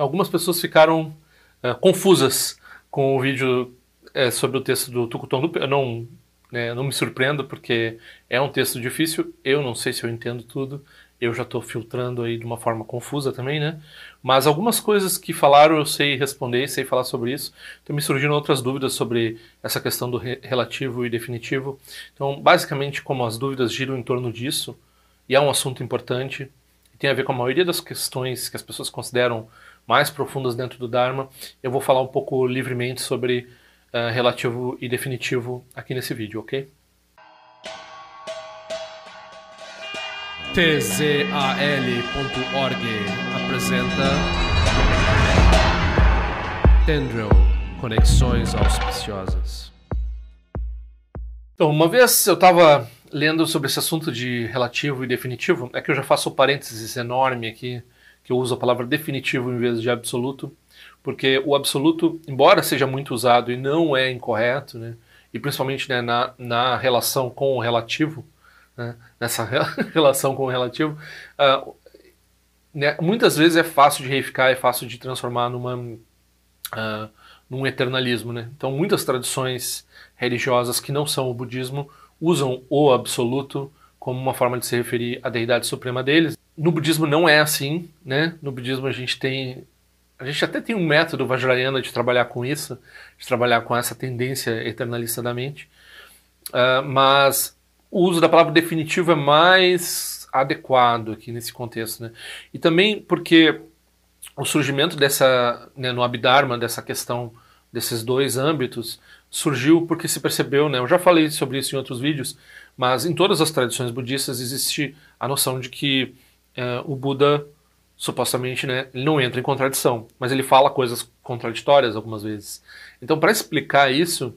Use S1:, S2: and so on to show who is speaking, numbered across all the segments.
S1: algumas pessoas ficaram uh, confusas com o vídeo uh, sobre o texto do Tucutondu. Eu não, né, não me surpreendo, porque é um texto difícil, eu não sei se eu entendo tudo, eu já estou filtrando aí de uma forma confusa também, né? Mas algumas coisas que falaram eu sei responder, sei falar sobre isso. Então me surgiram outras dúvidas sobre essa questão do re relativo e definitivo. Então, basicamente, como as dúvidas giram em torno disso, e é um assunto importante, tem a ver com a maioria das questões que as pessoas consideram mais profundas dentro do Dharma, eu vou falar um pouco livremente sobre uh, relativo e definitivo aqui nesse vídeo, ok?
S2: tzal.org apresenta Tendril Conexões Auspiciosas.
S1: Então, uma vez eu estava lendo sobre esse assunto de relativo e definitivo, é que eu já faço um parênteses enorme aqui, que eu uso a palavra definitivo em vez de absoluto, porque o absoluto, embora seja muito usado e não é incorreto, né, e principalmente né, na, na relação com o relativo, né, nessa relação com o relativo, uh, né, muitas vezes é fácil de reificar, é fácil de transformar numa, uh, num eternalismo. Né? Então, muitas tradições religiosas que não são o budismo usam o absoluto como uma forma de se referir à deidade suprema deles. No budismo não é assim, né? No budismo a gente tem a gente até tem um método Vajrayana de trabalhar com isso, de trabalhar com essa tendência eternalista da mente, uh, mas o uso da palavra definitivo é mais adequado aqui nesse contexto, né? E também porque o surgimento dessa, né, no Abhidharma, dessa questão desses dois âmbitos, surgiu porque se percebeu, né? Eu já falei sobre isso em outros vídeos, mas em todas as tradições budistas existe a noção de que é, o Buda supostamente, né, ele não entra em contradição, mas ele fala coisas contraditórias algumas vezes. Então, para explicar isso,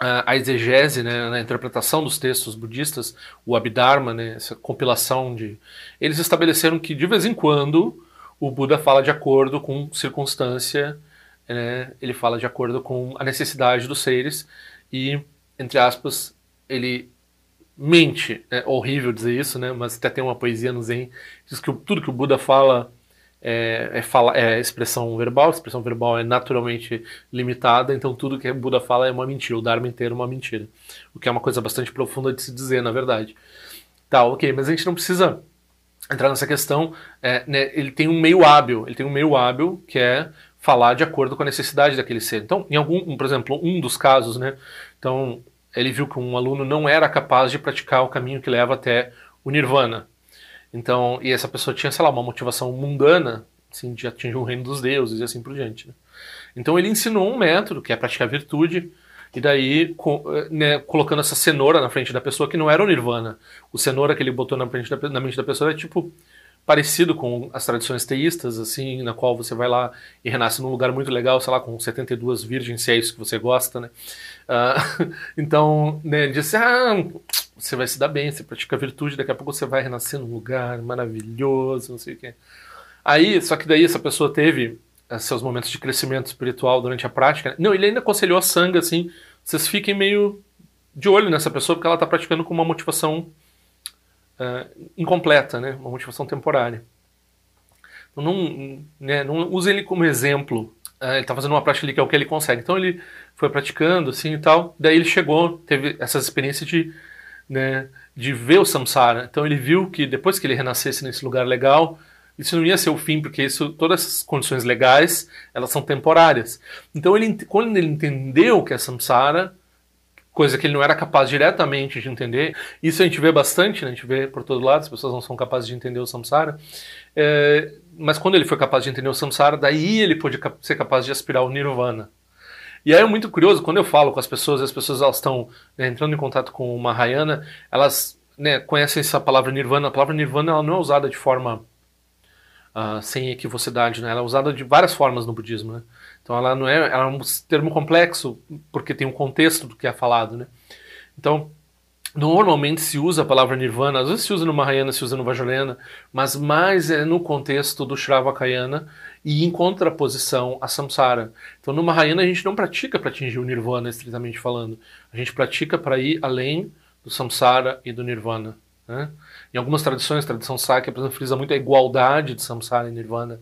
S1: a exegese, né, na interpretação dos textos budistas, o Abhidharma, né, essa compilação de. Eles estabeleceram que de vez em quando o Buda fala de acordo com circunstância, né, ele fala de acordo com a necessidade dos seres e, entre aspas, ele mente. É horrível dizer isso, né, mas até tem uma poesia no Zen diz que tudo que o Buda fala é, é, fala, é expressão verbal, expressão verbal é naturalmente limitada, então tudo que o Buda fala é uma mentira, o Dharma inteiro é uma mentira. O que é uma coisa bastante profunda de se dizer, na verdade. Tá, ok, mas a gente não precisa entrar nessa questão. É, né, ele tem um meio hábil, ele tem um meio hábil que é falar de acordo com a necessidade daquele ser. Então, em algum, por exemplo, um dos casos, né, então ele viu que um aluno não era capaz de praticar o caminho que leva até o nirvana. Então, e essa pessoa tinha, sei lá, uma motivação mundana, assim, de atingir o reino dos deuses e assim por diante. Né? Então ele ensinou um método, que é praticar virtude, e daí né, colocando essa cenoura na frente da pessoa, que não era o nirvana. O cenoura que ele botou na, frente da, na mente da pessoa é tipo parecido com as tradições teístas, assim, na qual você vai lá e renasce num lugar muito legal, sei lá, com 72 virgens, se é isso que você gosta, né? Uh, então, né, disse, ah, você vai se dar bem, você pratica virtude, daqui a pouco você vai renascer num lugar maravilhoso, não sei o quê. Aí, só que daí essa pessoa teve eh, seus momentos de crescimento espiritual durante a prática. Não, ele ainda aconselhou a sanga, assim, vocês fiquem meio de olho nessa pessoa, porque ela está praticando com uma motivação uh, incompleta, né? uma motivação temporária. Então, não, né, não use ele como exemplo. Uh, ele está fazendo uma prática ali que é o que ele consegue. Então ele foi praticando assim e tal. Daí ele chegou, teve essas experiências de, né, de ver o samsara. Então ele viu que depois que ele renascesse nesse lugar legal, isso não ia ser o fim, porque isso, todas essas condições legais, elas são temporárias. Então, ele, quando ele entendeu que é samsara, coisa que ele não era capaz diretamente de entender. Isso a gente vê bastante, né? a gente vê por todo lado, as pessoas não são capazes de entender o samsara. É, mas quando ele foi capaz de entender o samsara, daí ele pôde ser capaz de aspirar ao nirvana. E aí é muito curioso, quando eu falo com as pessoas, as pessoas elas estão né, entrando em contato com uma Mahayana, elas né, conhecem essa palavra nirvana. A palavra nirvana ela não é usada de forma uh, sem equivocidade, né? ela é usada de várias formas no budismo. Né? Então ela não é, ela é um termo complexo porque tem um contexto do que é falado, né? Então normalmente se usa a palavra nirvana, às vezes se usa no Mahayana, se usa no Vajrayana, mas mais é no contexto do Shravakayana e em contraposição a samsara. Então no Mahayana a gente não pratica para atingir o nirvana estritamente falando, a gente pratica para ir além do samsara e do nirvana. Né? Em algumas tradições, a tradição Sakya, por exemplo, frisa muito a igualdade de samsara e nirvana.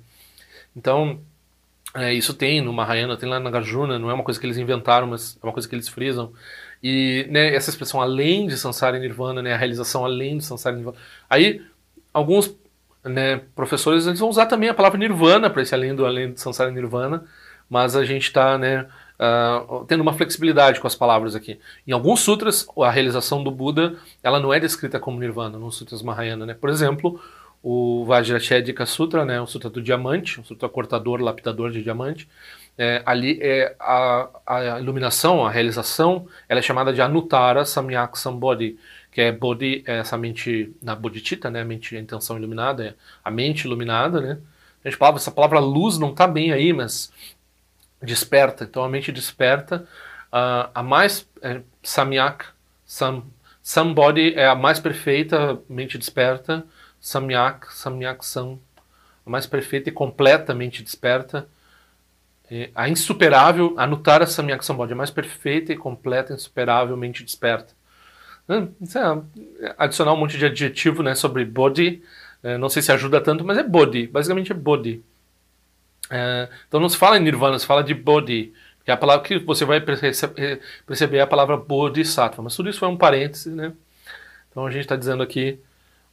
S1: Então, É, isso tem no Mahayana, tem lá na Garjuna, não é uma coisa que eles inventaram, mas é uma coisa que eles frisam. E né, essa expressão além de Sansara e Nirvana, né, a realização além de Sansara e Nirvana. Aí, alguns né, professores eles vão usar também a palavra Nirvana para esse além do além de Sansara e Nirvana, mas a gente está né, uh, tendo uma flexibilidade com as palavras aqui. Em alguns sutras, a realização do Buda não é descrita como Nirvana, nos sutras Mahayana. Né? Por exemplo, o Vajrachedika Sutra, né, o Sutra do Diamante, o Sutra cortador, lapidador de diamante, é, ali é a, a, iluminação, a realização, ela é chamada de Anuttara Samyak Sambodhi, que é Bodhi, é essa mente na bodhicitta, né, a mente, a intenção iluminada, é a mente iluminada, né. A gente falava, essa palavra luz não está bem aí, mas desperta, então a mente desperta, uh, a mais, é, Samyak, Sam, Somebody é a mais perfeita mente desperta, Samyak, Samyak Sam, a mais perfeita e completamente desperta. A insuperável, a Nutara Samyak Sambodhi, a mais perfeita e completa, insuperavelmente desperta. Isso é adicionar um monte de adjetivo né, sobre body, é, não sei se ajuda tanto, mas é body, basicamente é body. É, então não se fala em nirvana, se fala de body, que é a palavra que você vai perceber é a palavra bodhisattva, mas tudo isso foi um parêntese, né? Então a gente está dizendo aqui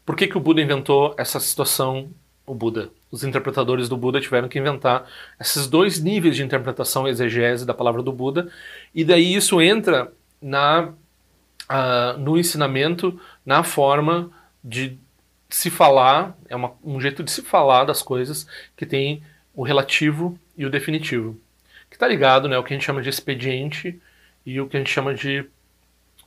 S1: por que, que o Buda inventou essa situação? O Buda, os interpretadores do Buda tiveram que inventar esses dois níveis de interpretação e exegese da palavra do Buda, e daí isso entra na, uh, no ensinamento, na forma de se falar, é uma, um jeito de se falar das coisas que tem o relativo e o definitivo, que está ligado né, o que a gente chama de expediente e o que a gente chama de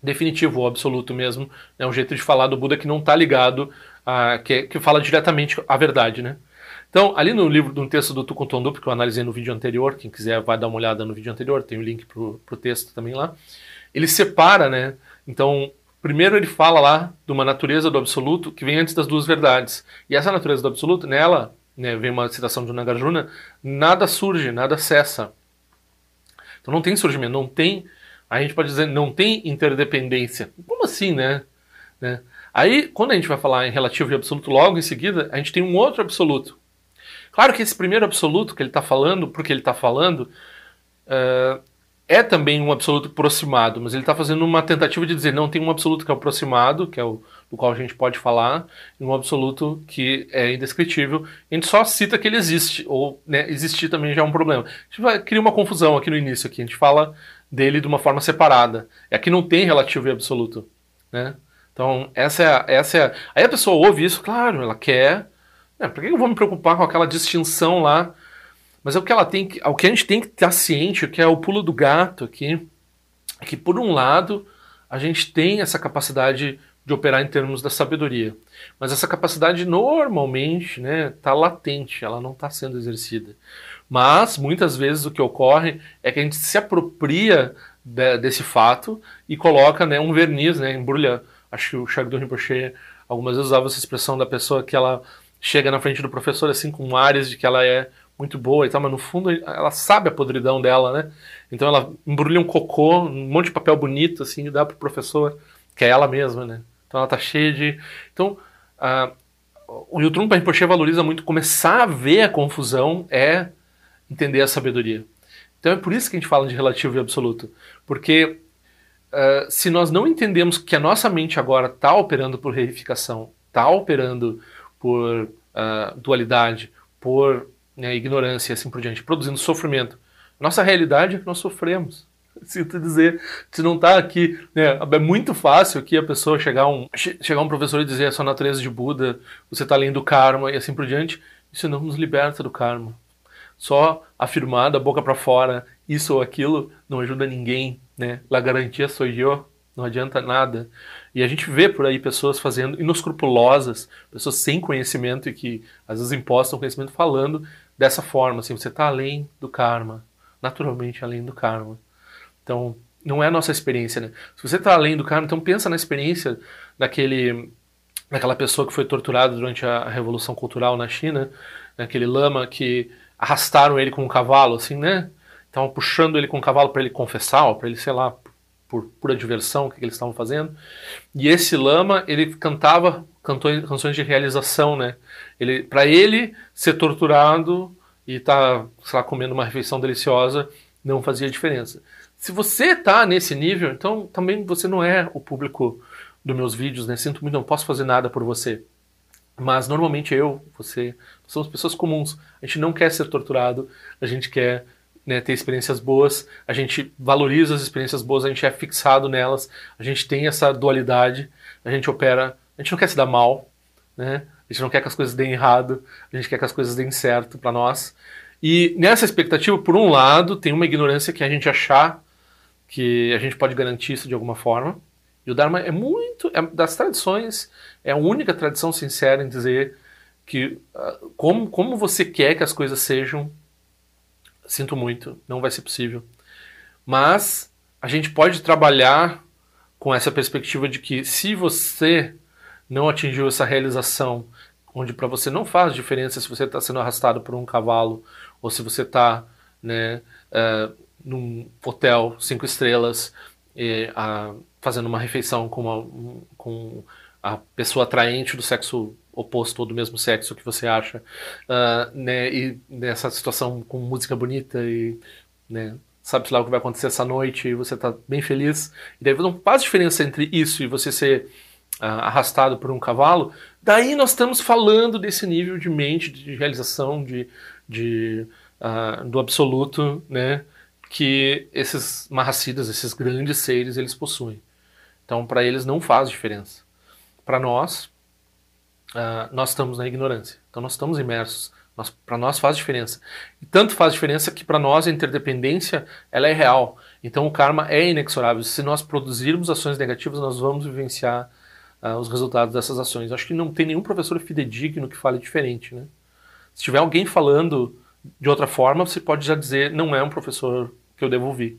S1: definitivo ou absoluto mesmo. É um jeito de falar do Buda que não está ligado a. Que, que fala diretamente a verdade, né? Então, ali no livro, no texto do Tukuntondup, que eu analisei no vídeo anterior, quem quiser vai dar uma olhada no vídeo anterior, tem o link para o texto também lá. Ele separa, né? Então, primeiro ele fala lá de uma natureza do absoluto que vem antes das duas verdades. E essa natureza do absoluto, nela, né, vem uma citação de Nagarjuna, nada surge, nada cessa. Então não tem surgimento, não tem a gente pode dizer não tem interdependência. Como assim, né? né? Aí, quando a gente vai falar em relativo e absoluto, logo em seguida, a gente tem um outro absoluto. Claro que esse primeiro absoluto que ele está falando, porque ele está falando, uh, é também um absoluto aproximado, mas ele está fazendo uma tentativa de dizer não tem um absoluto que é aproximado, que é o do qual a gente pode falar, e um absoluto que é indescritível. A gente só cita que ele existe, ou né, existir também já é um problema. A gente vai criar uma confusão aqui no início. Aqui. A gente fala dele de uma forma separada. É que não tem relativo e absoluto, né? Então, essa é, a, essa é a... Aí a pessoa ouve isso, claro, ela quer. Né, por que eu vou me preocupar com aquela distinção lá? Mas é o que ela tem que, o que a gente tem que estar ciente, que é o pulo do gato aqui, é que por um lado a gente tem essa capacidade de operar em termos da sabedoria, mas essa capacidade normalmente, né, está latente, ela não está sendo exercida. Mas muitas vezes o que ocorre é que a gente se apropria de, desse fato e coloca né, um verniz, né, embrulha. Acho que o Shagdu Rinpoche algumas vezes usava essa expressão da pessoa que ela chega na frente do professor assim com áreas de que ela é muito boa e tal, mas no fundo ela sabe a podridão dela, né? Então ela embrulha um cocô, um monte de papel bonito assim e dá pro professor, que é ela mesma, né? Então ela tá cheia de. Então uh, o Yutrum Rinpoche valoriza muito começar a ver a confusão é entender a sabedoria. Então é por isso que a gente fala de relativo e absoluto. Porque uh, se nós não entendemos que a nossa mente agora está operando por reificação, está operando por uh, dualidade, por né, ignorância e assim por diante, produzindo sofrimento, nossa realidade é que nós sofremos. Sinto dizer, se não está aqui, né, é muito fácil aqui a pessoa chegar um, chegar um professor e dizer a sua natureza de Buda, você está além do karma e assim por diante. Isso não nos liberta do karma só afirmar da boca para fora isso ou aquilo não ajuda ninguém, né? La garantia sou eu, não adianta nada. E a gente vê por aí pessoas fazendo inescrupulosas, pessoas sem conhecimento e que às vezes impostam conhecimento falando dessa forma, assim, você está além do karma, naturalmente além do karma. Então, não é a nossa experiência, né? Se você está além do karma, então pensa na experiência daquele daquela pessoa que foi torturada durante a Revolução Cultural na China, aquele lama que arrastaram ele com um cavalo, assim, né? Estavam puxando ele com um cavalo para ele confessar, para ele, sei lá, por pura diversão, o que, eles estavam fazendo. E esse lama, ele cantava canções de realização, né? Ele, para ele ser torturado e está, sei lá, comendo uma refeição deliciosa, não fazia diferença. Se você está nesse nível, então também você não é o público dos meus vídeos, né? Sinto muito, não posso fazer nada por você. Mas normalmente eu, você, somos pessoas comuns. A gente não quer ser torturado, a gente quer né, ter experiências boas, a gente valoriza as experiências boas, a gente é fixado nelas, a gente tem essa dualidade, a gente opera, a gente não quer se dar mal, né? A gente não quer que as coisas deem errado, a gente quer que as coisas deem certo para nós. E nessa expectativa, por um lado, tem uma ignorância que a gente achar que a gente pode garantir isso de alguma forma. E o Dharma é muito, é, das tradições, é a única tradição sincera em dizer que uh, como, como você quer que as coisas sejam, sinto muito, não vai ser possível. Mas a gente pode trabalhar com essa perspectiva de que se você não atingiu essa realização, onde para você não faz diferença se você está sendo arrastado por um cavalo ou se você está né, uh, num hotel cinco estrelas e, uh, fazendo uma refeição com, uma, com a pessoa atraente do sexo oposto ou do mesmo sexo que você acha, uh, né, e nessa situação com música bonita e né, sabe lá o que vai acontecer essa noite e você está bem feliz, e daí não faz diferença entre isso e você ser uh, arrastado por um cavalo, daí nós estamos falando desse nível de mente, de realização, de, de uh, do absoluto, né, que esses Mahasiddhas, esses grandes seres, eles possuem. Então, para eles não faz diferença. Para nós, uh, nós estamos na ignorância. Então, nós estamos imersos. Para nós faz diferença. E tanto faz diferença que para nós a interdependência ela é real. Então, o karma é inexorável. Se nós produzirmos ações negativas, nós vamos vivenciar uh, os resultados dessas ações. Acho que não tem nenhum professor fidedigno que fale diferente. Né? Se tiver alguém falando de outra forma, você pode já dizer não é um professor que eu devo ouvir.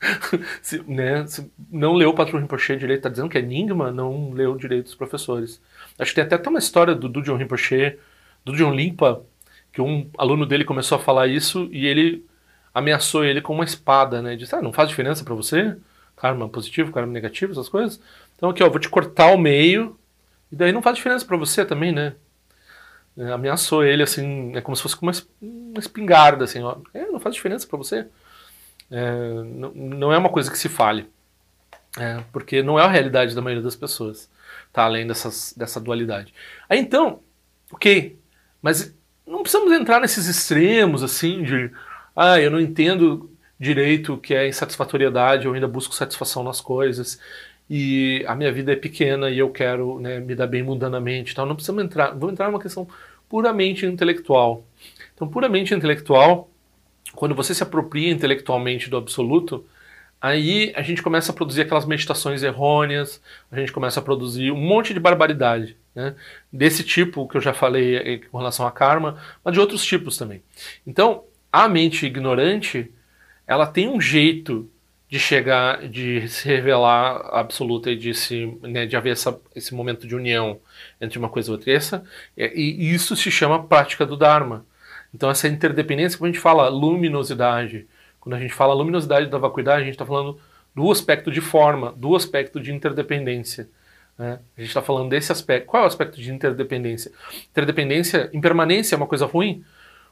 S1: se, né, se não leu o Patrão Rinpoche direito, está dizendo que é enigma, não leu direito os professores. Acho que tem até uma história do Dujon Rinpoche, do John Limpa, que um aluno dele começou a falar isso e ele ameaçou ele com uma espada, né? Disse, ah, não faz diferença para você? Karma positivo, karma negativo, essas coisas? Então aqui, ó, vou te cortar ao meio, e daí não faz diferença para você também, né? É, ameaçou ele, assim, é como se fosse com uma, uma espingarda, assim, ó. É, não faz diferença para você. É, não, não é uma coisa que se fale. É, porque não é a realidade da maioria das pessoas. Tá além dessas, dessa dualidade. Aí então, ok. Mas não precisamos entrar nesses extremos, assim, de. Ah, eu não entendo direito o que é insatisfatoriedade, eu ainda busco satisfação nas coisas e a minha vida é pequena e eu quero né, me dar bem mundanamente. Então não precisamos entrar, vamos entrar numa questão puramente intelectual. Então, puramente intelectual, quando você se apropria intelectualmente do absoluto, aí a gente começa a produzir aquelas meditações errôneas, a gente começa a produzir um monte de barbaridade. Né? Desse tipo que eu já falei eh, com relação a karma, mas de outros tipos também. Então, a mente ignorante, ela tem um jeito de chegar, de se revelar absoluta e de, se, né, de haver essa, esse momento de união entre uma coisa e outra. E, essa, e isso se chama prática do Dharma. Então essa interdependência, quando a gente fala luminosidade, quando a gente fala luminosidade da vacuidade, a gente está falando do aspecto de forma, do aspecto de interdependência. Né? A gente está falando desse aspecto. Qual é o aspecto de interdependência? Interdependência, impermanência é uma coisa ruim?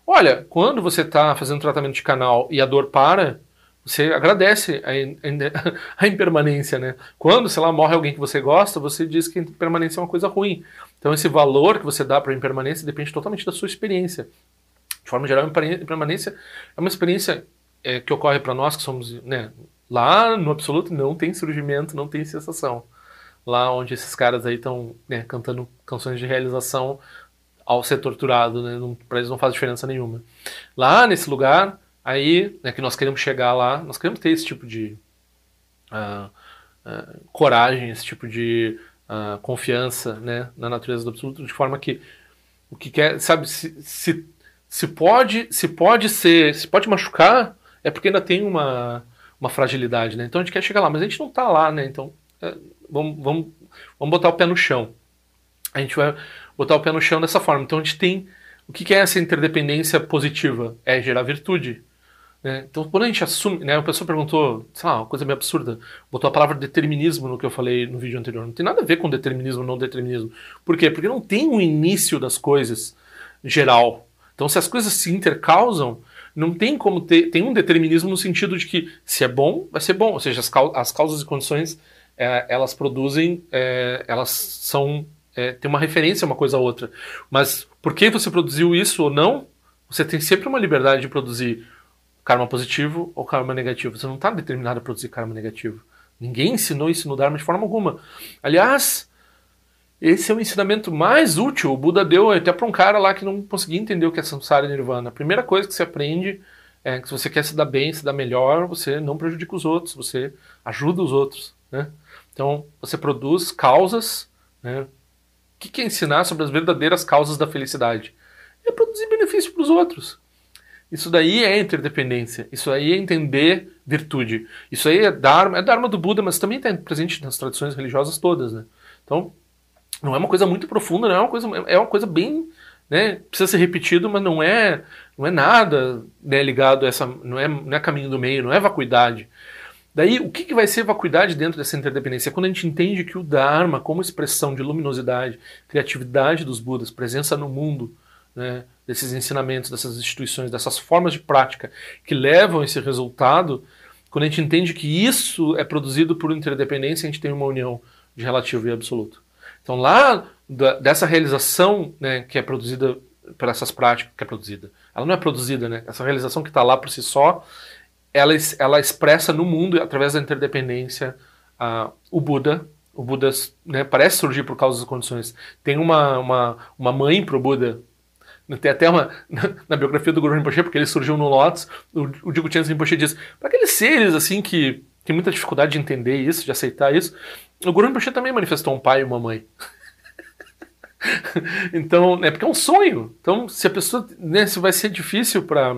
S1: Olha, quando você está fazendo tratamento de canal e a dor para, você agradece a, a, impermanência, né? Quando, sei lá, morre alguém que você gosta, você diz que a impermanência é uma coisa ruim. Então esse valor que você dá para a impermanência depende totalmente da sua experiência. De forma geral, a impermanência é uma experiência é, que ocorre para nós que somos, né? Lá no absoluto não tem surgimento, não tem sensação. Lá onde esses caras aí estão né, cantando canções de realização ao ser torturado, né? Para eles não faz diferença nenhuma. Lá nesse lugar Aí, né, que nós queremos chegar lá, nós queremos ter esse tipo de uh, uh, coragem, esse tipo de uh, confiança né, na natureza do absoluto, de forma que o que quer, sabe, se, se, se, pode, se pode ser, se pode machucar, é porque ainda tem uma, uma fragilidade, né? Então a gente quer chegar lá, mas a gente não está lá, né? Então é, vamos, vamos, vamos botar o pé no chão. A gente vai botar o pé no chão dessa forma. Então a gente tem. O que é essa interdependência positiva? É gerar virtude. Né? Então, quando a gente assume, né, uma pessoa perguntou, sei lá, uma coisa meio absurda, botou a palavra determinismo no que eu falei no vídeo anterior. Não tem nada a ver com determinismo ou não determinismo. Por quê? Porque não tem um início das coisas geral. Então, se as coisas se intercausam, não tem como ter. Tem um determinismo no sentido de que se é bom, vai ser bom. Ou seja, as, as causas e condições é, elas produzem, é, elas são. É, tem uma referência uma coisa a outra. Mas por que você produziu isso ou não, você tem sempre uma liberdade de produzir karma positivo ou karma negativo. Você não está determinado a produzir karma negativo. Ninguém ensinou isso no Dharma de forma alguma. Aliás, esse é o ensinamento mais útil. O Buda deu até para um cara lá que não conseguia entender o que é samsara e nirvana. A primeira coisa que você aprende é que se você quer se dar bem, se dar melhor, você não prejudica os outros, você ajuda os outros. Né? Então, você produz causas. Né? O que é ensinar sobre as verdadeiras causas da felicidade? É produzir benefício para os outros. Isso daí é interdependência. Isso aí é entender virtude. Isso aí é Dharma, é Dharma do Buda, mas também está presente nas tradições religiosas todas. Né? Então, não é uma coisa muito profunda, não é uma coisa, é uma coisa bem. Né, precisa ser repetido, mas não é, não é nada né, ligado a essa. Não é, não é caminho do meio, não é vacuidade. Daí, o que, que vai ser vacuidade dentro dessa interdependência? É quando a gente entende que o Dharma, como expressão de luminosidade, criatividade dos Budas, presença no mundo, né, desses ensinamentos, dessas instituições, dessas formas de prática que levam esse resultado, quando a gente entende que isso é produzido por interdependência, a gente tem uma união de relativo e absoluto. Então, lá da, dessa realização né, que é produzida por essas práticas, que é produzida, ela não é produzida, né? Essa realização que está lá por si só, ela, ela expressa no mundo, através da interdependência, uh, o Buda. O Buda né, parece surgir por causa das condições. Tem uma, uma, uma mãe para o Buda. Tem até uma. Na, biografia do Guru Rinpoche, porque ele surgiu no Lotus, o, o Digo Chenzo Rinpoche diz: para aqueles seres assim que tem muita dificuldade de entender isso, de aceitar isso, o Guru Rinpoche também manifestou um pai e uma mãe. então, é porque é um sonho. Então, se a pessoa, né, se vai ser difícil para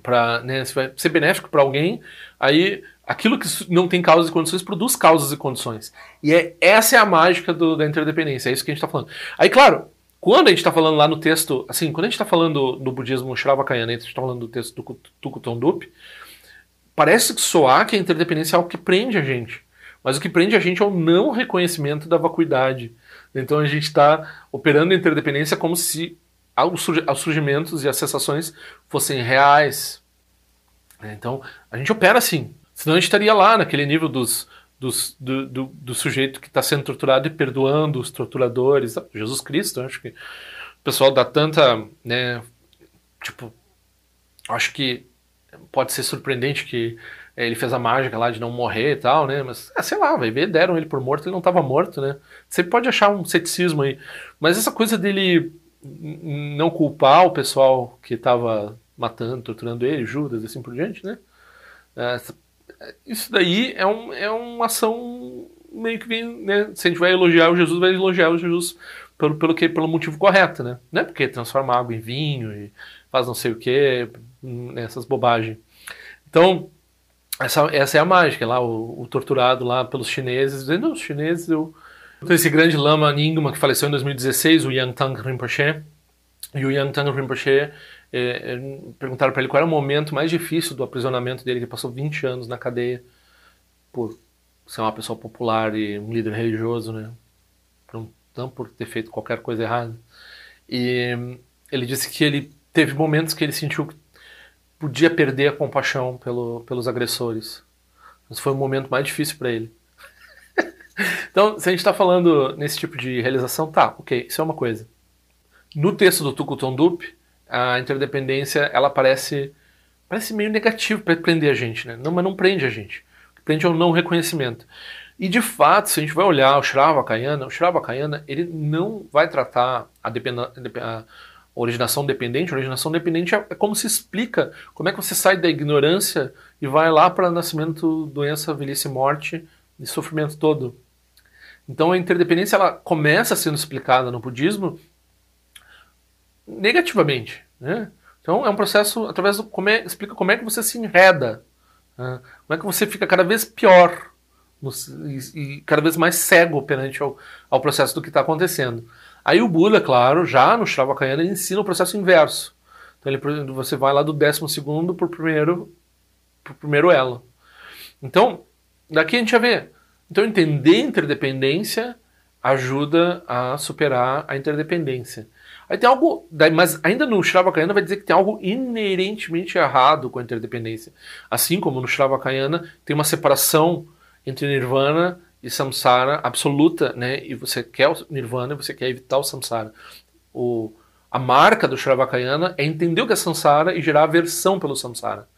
S1: para né, se vai ser benéfico para alguém, aí aquilo que não tem causas e condições produz causas e condições. E é, essa é a mágica do, da interdependência, é isso que a gente está falando. Aí, claro, quando a gente está falando lá no texto, assim, quando a gente está falando do budismo Shravakayana, a gente está falando do texto do Tukutondup, parece que soar que a interdependência é algo que prende a gente. Mas o que prende a gente é o não reconhecimento da vacuidade. Então a gente está operando a interdependência como se os surgimentos e as sensações fossem reais. É, então, a gente opera assim. Senão a gente estaria lá naquele nível dos, dos do, do, do, sujeito que está sendo torturado e perdoando os torturadores. Jesus Cristo, acho que o pessoal dá tanta. Né, tipo, acho que pode ser surpreendente que ele fez a mágica lá de não morrer e tal, né? Mas, ah, sei lá, vai ver, deram ele por morto, ele não estava morto, né? Você pode achar um ceticismo aí. Mas essa coisa dele não culpar o pessoal que estava matando, torturando ele, Judas e assim por diante, né? Isso daí é, um, é uma ação meio que vem, né? Se a gente vai elogiar o Jesus, vai elogiar o Jesus pelo, pelo, que, pelo motivo correto, né? Não é porque transforma água em vinho e faz não sei o que, essas bobagens. Então, essa, essa é a mágica lá, o, o torturado lá pelos chineses, dizendo, os chineses, eu então, esse grande lama Nyingma que faleceu em 2016, o Yangtang Rinpoche, e o Yangtang Rinpoche é, é, perguntaram para ele qual era o momento mais difícil do aprisionamento dele, que passou 20 anos na cadeia por ser uma pessoa popular e um líder religioso, né? Não por ter feito qualquer coisa errada. E ele disse que ele teve momentos que ele sentiu que podia perder a compaixão pelo, pelos agressores. Esse foi o momento mais difícil para ele. então, se a gente está falando nesse tipo de realização, tá, ok, isso é uma coisa. No texto do Tukuton Dup, a interdependência ela parece, parece meio negativo para prender a gente, né? Não, mas não prende a gente. Prende é o não reconhecimento. E de fato, se a gente vai olhar o Shravakayana, o Shravakayana ele não vai tratar a, a originação dependente. Originação dependente é, é como se explica como é que você sai da ignorância e vai lá para nascimento, doença, velhice, morte e sofrimento todo. Então a interdependência ela começa sendo explicada no budismo negativamente. Né? Então é um processo através do como é, explica como é que você se enreda, né? como é que você fica cada vez pior no, e, e, cada vez mais cego perante ao, ao processo do que está acontecendo. Aí o Buda, claro, já no Shravakayana ensina o processo inverso. Então ele, você vai lá do décimo segundo para o primeiro, pro primeiro elo. Então daqui a gente já vê então, entender interdependência ajuda a superar a interdependência. Aí tem algo, mas ainda no Shravakayana vai dizer que tem algo inerentemente errado com a interdependência. Assim como no Shravakayana tem uma separação entre Nirvana e Samsara absoluta, né? E você quer o Nirvana você quer evitar o Samsara. O, a marca do Shravakayana é entender o que é Samsara e gerar aversão pelo Samsara.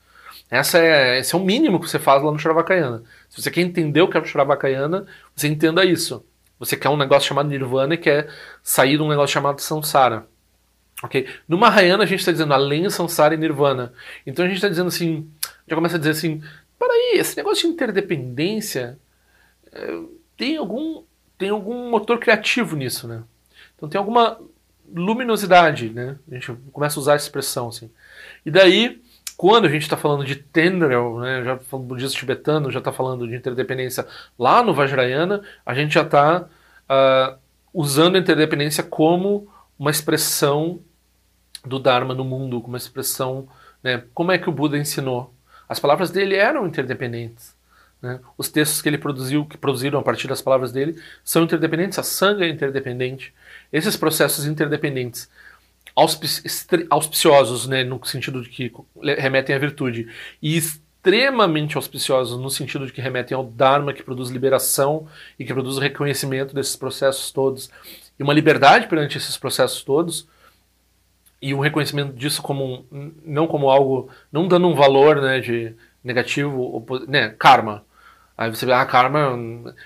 S1: Essa é, esse é o mínimo que você faz lá no Shravakayana. Se você quer entender o que é o Shravakayana, você entenda isso. Você quer um negócio chamado Nirvana e quer sair de um negócio chamado Samsara. Ok? No Mahayana a gente está dizendo além Samsara e Nirvana. Então a gente está dizendo assim, já começa a dizer assim, aí, esse negócio de interdependência tem algum tem algum motor criativo nisso, né? Então tem alguma luminosidade, né? A gente começa a usar essa expressão assim. E daí quando a gente está falando de Tendril, né, já falando budismo tibetano, já está falando de interdependência lá no Vajrayana, a gente já está uh, ah, usando a interdependência como uma expressão do Dharma no mundo, como uma expressão, né, como é que o Buda ensinou. As palavras dele eram interdependentes. Né? Os textos que ele produziu, que produziram a partir das palavras dele, são interdependentes. A sanga é interdependente. Esses processos interdependentes auspiciosos, né, no sentido de que remetem à virtude, e extremamente auspiciosos no sentido de que remetem ao Dharma, que produz liberação e que produz o reconhecimento desses processos todos, e uma liberdade perante esses processos todos, e um reconhecimento disso como um, não como algo, não dando um valor né, de negativo, né, karma. Aí você vê, ah, karma.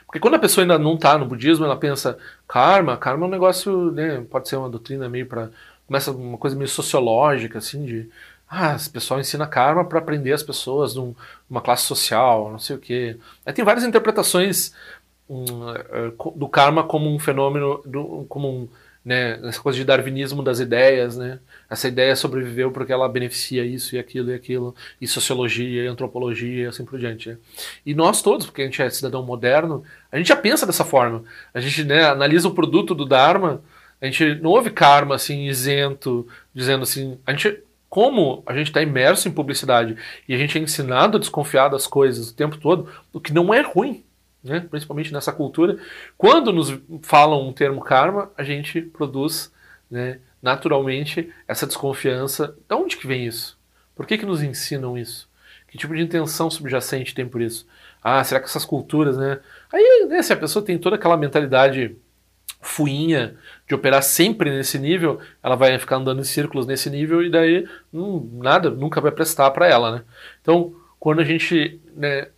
S1: Porque quando a pessoa ainda não está no budismo, ela pensa, karma, karma é um negócio, né, pode ser uma doutrina meio para começa uma coisa meio sociológica, assim, de ah, esse pessoal ensina karma para aprender as pessoas de uma classe social, não sei o quê. Aí tem várias interpretações um, eh, do karma como um fenômeno, do, como um, né, essa coisa de darwinismo das ideias, né? Essa ideia sobreviveu porque ela beneficia isso e aquilo e aquilo, e sociologia, e antropologia, e assim por diante. Né? E nós todos, porque a gente é cidadão moderno, a gente já pensa dessa forma. A gente né, analisa o produto do Dharma a gente não houve karma assim isento, dizendo assim, a gente como a gente está imerso em publicidade e a gente é ensinado a desconfiar das coisas o tempo todo, o que não é ruim, né? principalmente nessa cultura, quando nos falam um termo karma, a gente produz né, naturalmente essa desconfiança. De onde que vem isso? Por que, que nos ensinam isso? Que tipo de intenção subjacente tem por isso? Ah, será que essas culturas, né? Aí, né, se a pessoa tem toda aquela mentalidade fuinha de operar sempre nesse nível, ela vai ficar andando em círculos nesse nível e daí hum, nada nunca vai prestar para ela, né? Então, quando a gente né,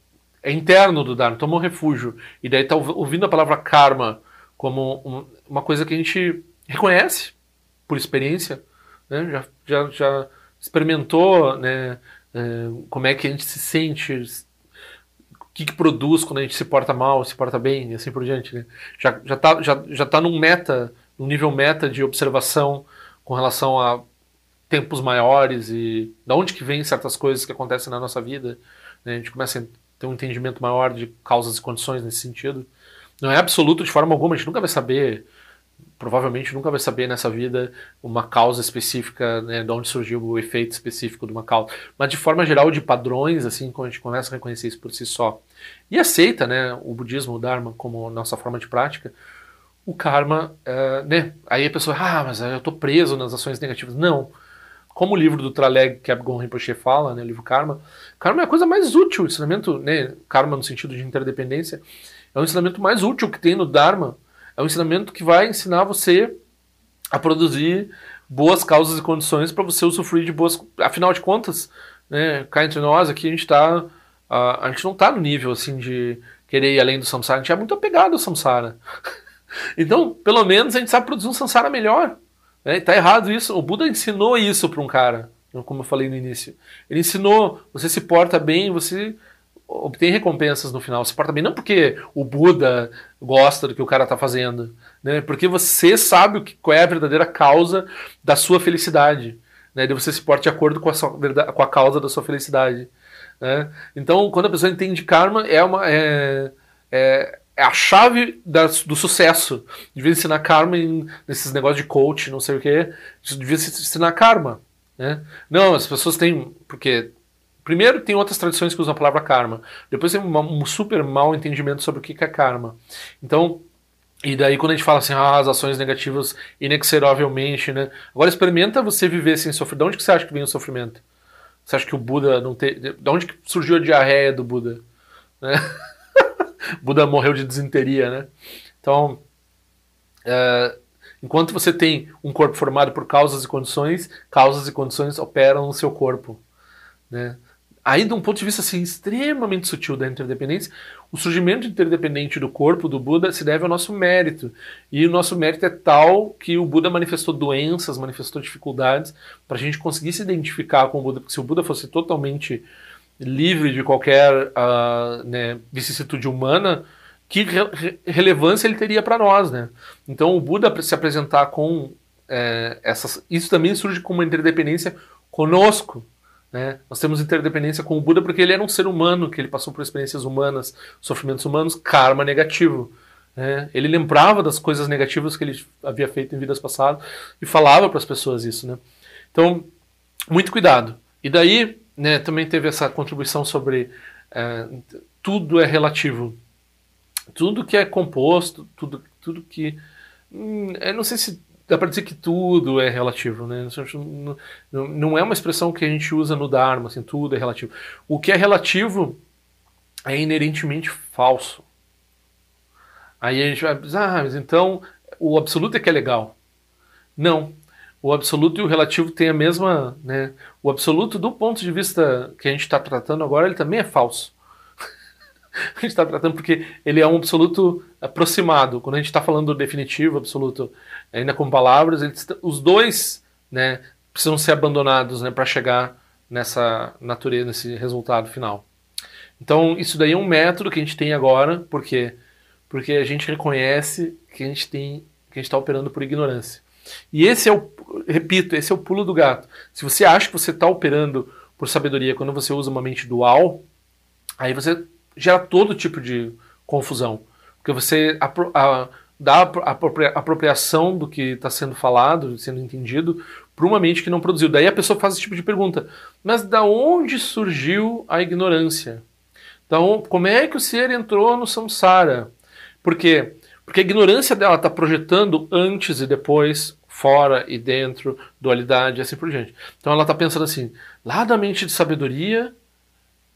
S1: é interno do Dharma, toma um refúgio e daí está ouvindo a palavra karma como um, uma coisa que a gente reconhece por experiência, né? já, já, já experimentou né, é, como é que a gente se sente que, que produz quando a gente se porta mal, se porta bem e assim por diante. Né? Já, já, tá, já, já tá num meta, num nível meta de observação com relação a tempos maiores e da onde que vem certas coisas que acontecem na nossa vida. Né? A gente começa a ter um entendimento maior de causas e condições nesse sentido. Não é absoluto de forma alguma, a gente nunca vai saber provavelmente nunca vai saber nessa vida uma causa específica, né, de onde surgiu o efeito específico de uma causa. Mas de forma geral, de padrões, assim, quando a gente começa a reconhecer isso por si só e aceita, né, o budismo, o dharma como nossa forma de prática, o karma, uh, né, aí a pessoa, ah, mas eu estou preso nas ações negativas. Não. Como o livro do Traleg, que Abgon Rinpoche fala, né, o livro Karma, Karma é a coisa mais útil, o ensinamento, né, Karma no sentido de interdependência, é o ensinamento mais útil que tem no Dharma, é um ensinamento que vai ensinar você a produzir boas causas e condições para você usufruir de boas. Afinal de contas, né, cá entre nós aqui a gente tá. a gente não está no nível assim de querer ir além do samsara, a gente é muito apegado ao samsara. então, pelo menos a gente sabe produzir um samsara melhor. Né? Tá errado isso. O Buda ensinou isso para um cara, como eu falei no início. Ele ensinou: você se porta bem, você obtém recompensas no final. Se porta bem não porque o Buda gosta do que o cara está fazendo, né? Porque você sabe o que, qual é a verdadeira causa da sua felicidade, né? De você se porta de acordo com a, sua, com a causa da sua felicidade. Né? Então, quando a pessoa entende karma, é uma é, é, é a chave da, do sucesso. Devia ensinar karma em, nesses negócios de coach, não sei o que. Devia ensinar karma. Né? Não, as pessoas têm. Porque Primeiro, tem outras tradições que usam a palavra karma. Depois tem um super mau entendimento sobre o que é karma. Então, E daí quando a gente fala assim, ah, as ações negativas inexoravelmente, né? Agora experimenta você viver sem sofrer. De onde que você acha que vem o sofrimento? Você acha que o Buda não tem... De onde que surgiu a diarreia do Buda? Né? Buda morreu de desinteria, né? Então, é, enquanto você tem um corpo formado por causas e condições, causas e condições operam no seu corpo, né? Aí, de um ponto de vista assim, extremamente sutil da interdependência, o surgimento interdependente do corpo do Buda se deve ao nosso mérito. E o nosso mérito é tal que o Buda manifestou doenças, manifestou dificuldades, para a gente conseguir se identificar com o Buda. Porque se o Buda fosse totalmente livre de qualquer uh, né, vicissitude humana, que re relevância ele teria para nós, né? Então o Buda se apresentar com é, essas, isso também surge como uma interdependência conosco, né? Nós temos interdependência com o Buda porque ele era um ser humano, que ele passou por experiências humanas, sofrimentos humanos, karma negativo. Né? Ele lembrava das coisas negativas que ele havia feito em vidas passadas e falava para as pessoas isso. Né? Então, muito cuidado. E daí, né, também teve essa contribuição sobre é, tudo é relativo. Tudo que é composto, tudo, tudo que. Hum, eu não sei se dá para dizer que tudo é relativo, né? Não, é uma expressão que a gente usa no Dharma, assim, tudo é relativo. O que é relativo é inerentemente falso. Aí a gente vai ah, mas então o absoluto é que é legal. Não. O absoluto e o relativo têm a mesma. Né? O absoluto, do ponto de vista que a gente está tratando agora, ele também é falso. a gente está tratando porque ele é um absoluto aproximado. Quando a gente está falando do definitivo, absoluto, ainda com palavras, eles, os dois né, precisam ser abandonados né, para chegar nessa natureza, nesse resultado final. Então, isso daí é um método que a gente tem agora, por quê? Porque a gente reconhece que a gente tem que a gente está operando por ignorância. E esse é o, repito, esse é o pulo do gato. Se você acha que você está operando por sabedoria quando você usa uma mente dual, aí você gera todo tipo de confusão. Porque você a, dá a apropriação do que está sendo falado, sendo entendido, para uma mente que não produziu. Daí a pessoa faz esse tipo de pergunta: mas da onde surgiu a ignorância? Então, como é que o ser entrou no samsara? Por quê? Porque a ignorância dela está projetando antes e depois, fora e dentro, dualidade e assim por diante. Então ela está pensando assim: lá da mente de sabedoria,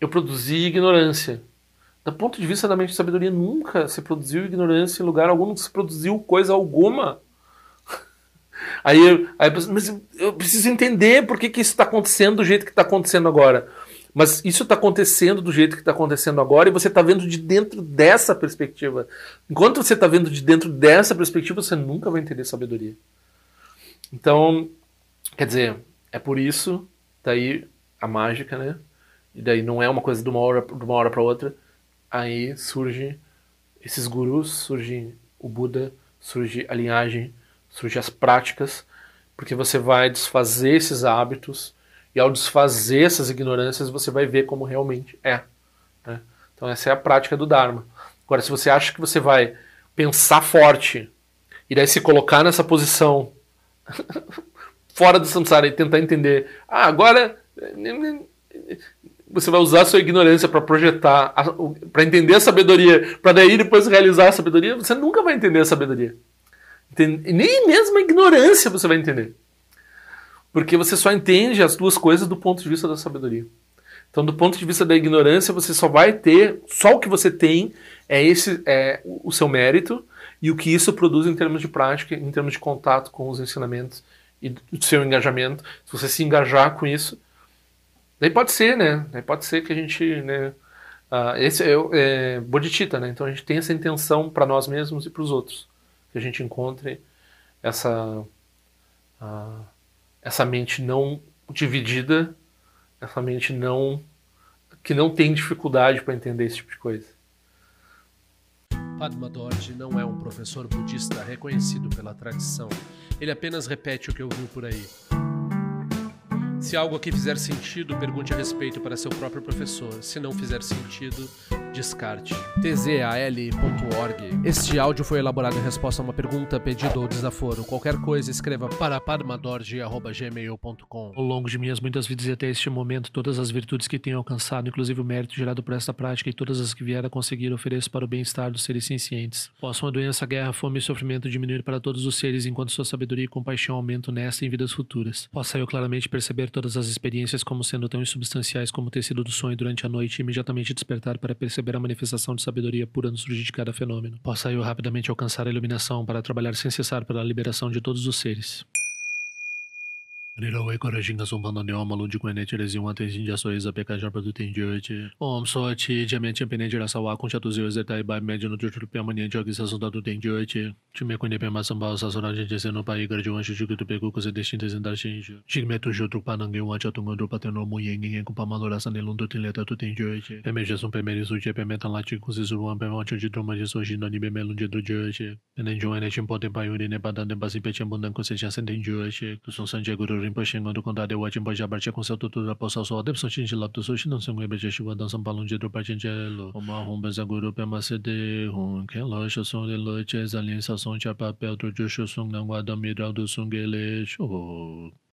S1: eu produzi ignorância. Do ponto de vista da mente de sabedoria, nunca se produziu ignorância em lugar algum, não se produziu coisa alguma. Aí, aí mas eu preciso entender por que, que isso está acontecendo do jeito que está acontecendo agora. Mas isso está acontecendo do jeito que está acontecendo agora e você está vendo de dentro dessa perspectiva. Enquanto você está vendo de dentro dessa perspectiva, você nunca vai entender sabedoria. Então, quer dizer, é por isso, daí a mágica, né? E daí não é uma coisa de uma hora, de uma hora para outra aí surge esses gurus, surge o Buda, surge a linhagem, surge as práticas, porque você vai desfazer esses hábitos e ao desfazer essas ignorâncias você vai ver como realmente é. Né? Então essa é a prática do Dharma. Agora, se você acha que você vai pensar forte e daí se colocar nessa posição fora do samsara e tentar entender, ah, agora você vai usar a sua ignorância para projetar, para entender a sabedoria, para daí depois realizar a sabedoria, você nunca vai entender a sabedoria. E nem mesmo a ignorância você vai entender. Porque você só entende as duas coisas do ponto de vista da sabedoria. Então, do ponto de vista da ignorância, você só vai ter, só o que você tem é esse é o seu mérito e o que isso produz em termos de prática, em termos de contato com os ensinamentos e do seu engajamento. Se você se engajar com isso, Daí pode ser, né? Daí pode ser que a gente, né? Uh, esse é, é bodhicitta, né? Então a gente tem essa intenção para nós mesmos e para os outros, que a gente encontre essa uh, essa mente não dividida, essa mente não que não tem dificuldade para entender esse tipo de coisa.
S2: Padma Dorje não é um professor budista reconhecido pela tradição. Ele apenas repete o que ouviu por aí. Se algo aqui fizer sentido, pergunte a respeito para seu próprio professor. Se não fizer sentido, descarte. tzal.org. Este áudio foi elaborado em resposta a uma pergunta, pedido ou desaforo. Qualquer coisa, escreva para padmadorge.gmail.com.
S1: Ao longo de minhas muitas vidas e até este momento, todas as virtudes que tenho alcançado, inclusive o mérito gerado por esta prática e todas as que vier a conseguir, ofereço para o bem-estar dos seres cientes. Possam a doença, guerra, fome e sofrimento diminuir para todos os seres, enquanto sua sabedoria e compaixão aumentam nesta e em vidas futuras. Possa eu claramente perceber todas as experiências como sendo tão insubstanciais como o tecido do sonho durante a noite e imediatamente despertar para perceber a manifestação de sabedoria pura no surgir de cada fenômeno. Possa eu rapidamente alcançar a iluminação para trabalhar sem cessar pela liberação de todos os seres. Rila wei kora shinga songpa na dewa malun jikwe neche le zingwa ten shinja so eza peka jarpa tu ten jiwe che. Om so chi jamian chen pene jira sa wakung sha tu ziwe ze tai bai me jono jochul piyama nyen joki sa sonda tu ten jiwe che. Chume kwenye pema samba sa sora jen jese no pa igar jiwan shu shuki tu peku kuse de shin te zin dar shin isho. Shik me tu shu drukpa nange wa cha tunga drukpa ten romu yen ngen kumpa ma lora san nelun tu ten leta tu ten jiwe che. Peme jesung peme risu che peme tan la chi kuse suruwan peme wancho chi droma je so shin nani peme lun je dru jiwe che. Pene jiwe ne chin poten pa yuri ne pa dan den pasi pe chen bundan kuse chan sen ten jiwe che. Tu song san je guru rinpoche ngon du konda dewa chenpa xa barche kongsa tu tu rapa sa so adep san shinshi lap tu so shinan san ngwe beche shiwa dan san palung je drupa chen che lo oma hong benza gu rupe ma se de hong ken lo sho song de lo che zan lin sa song cha pa pe tu ju sho song nang wa dam mi rao du song ge le sho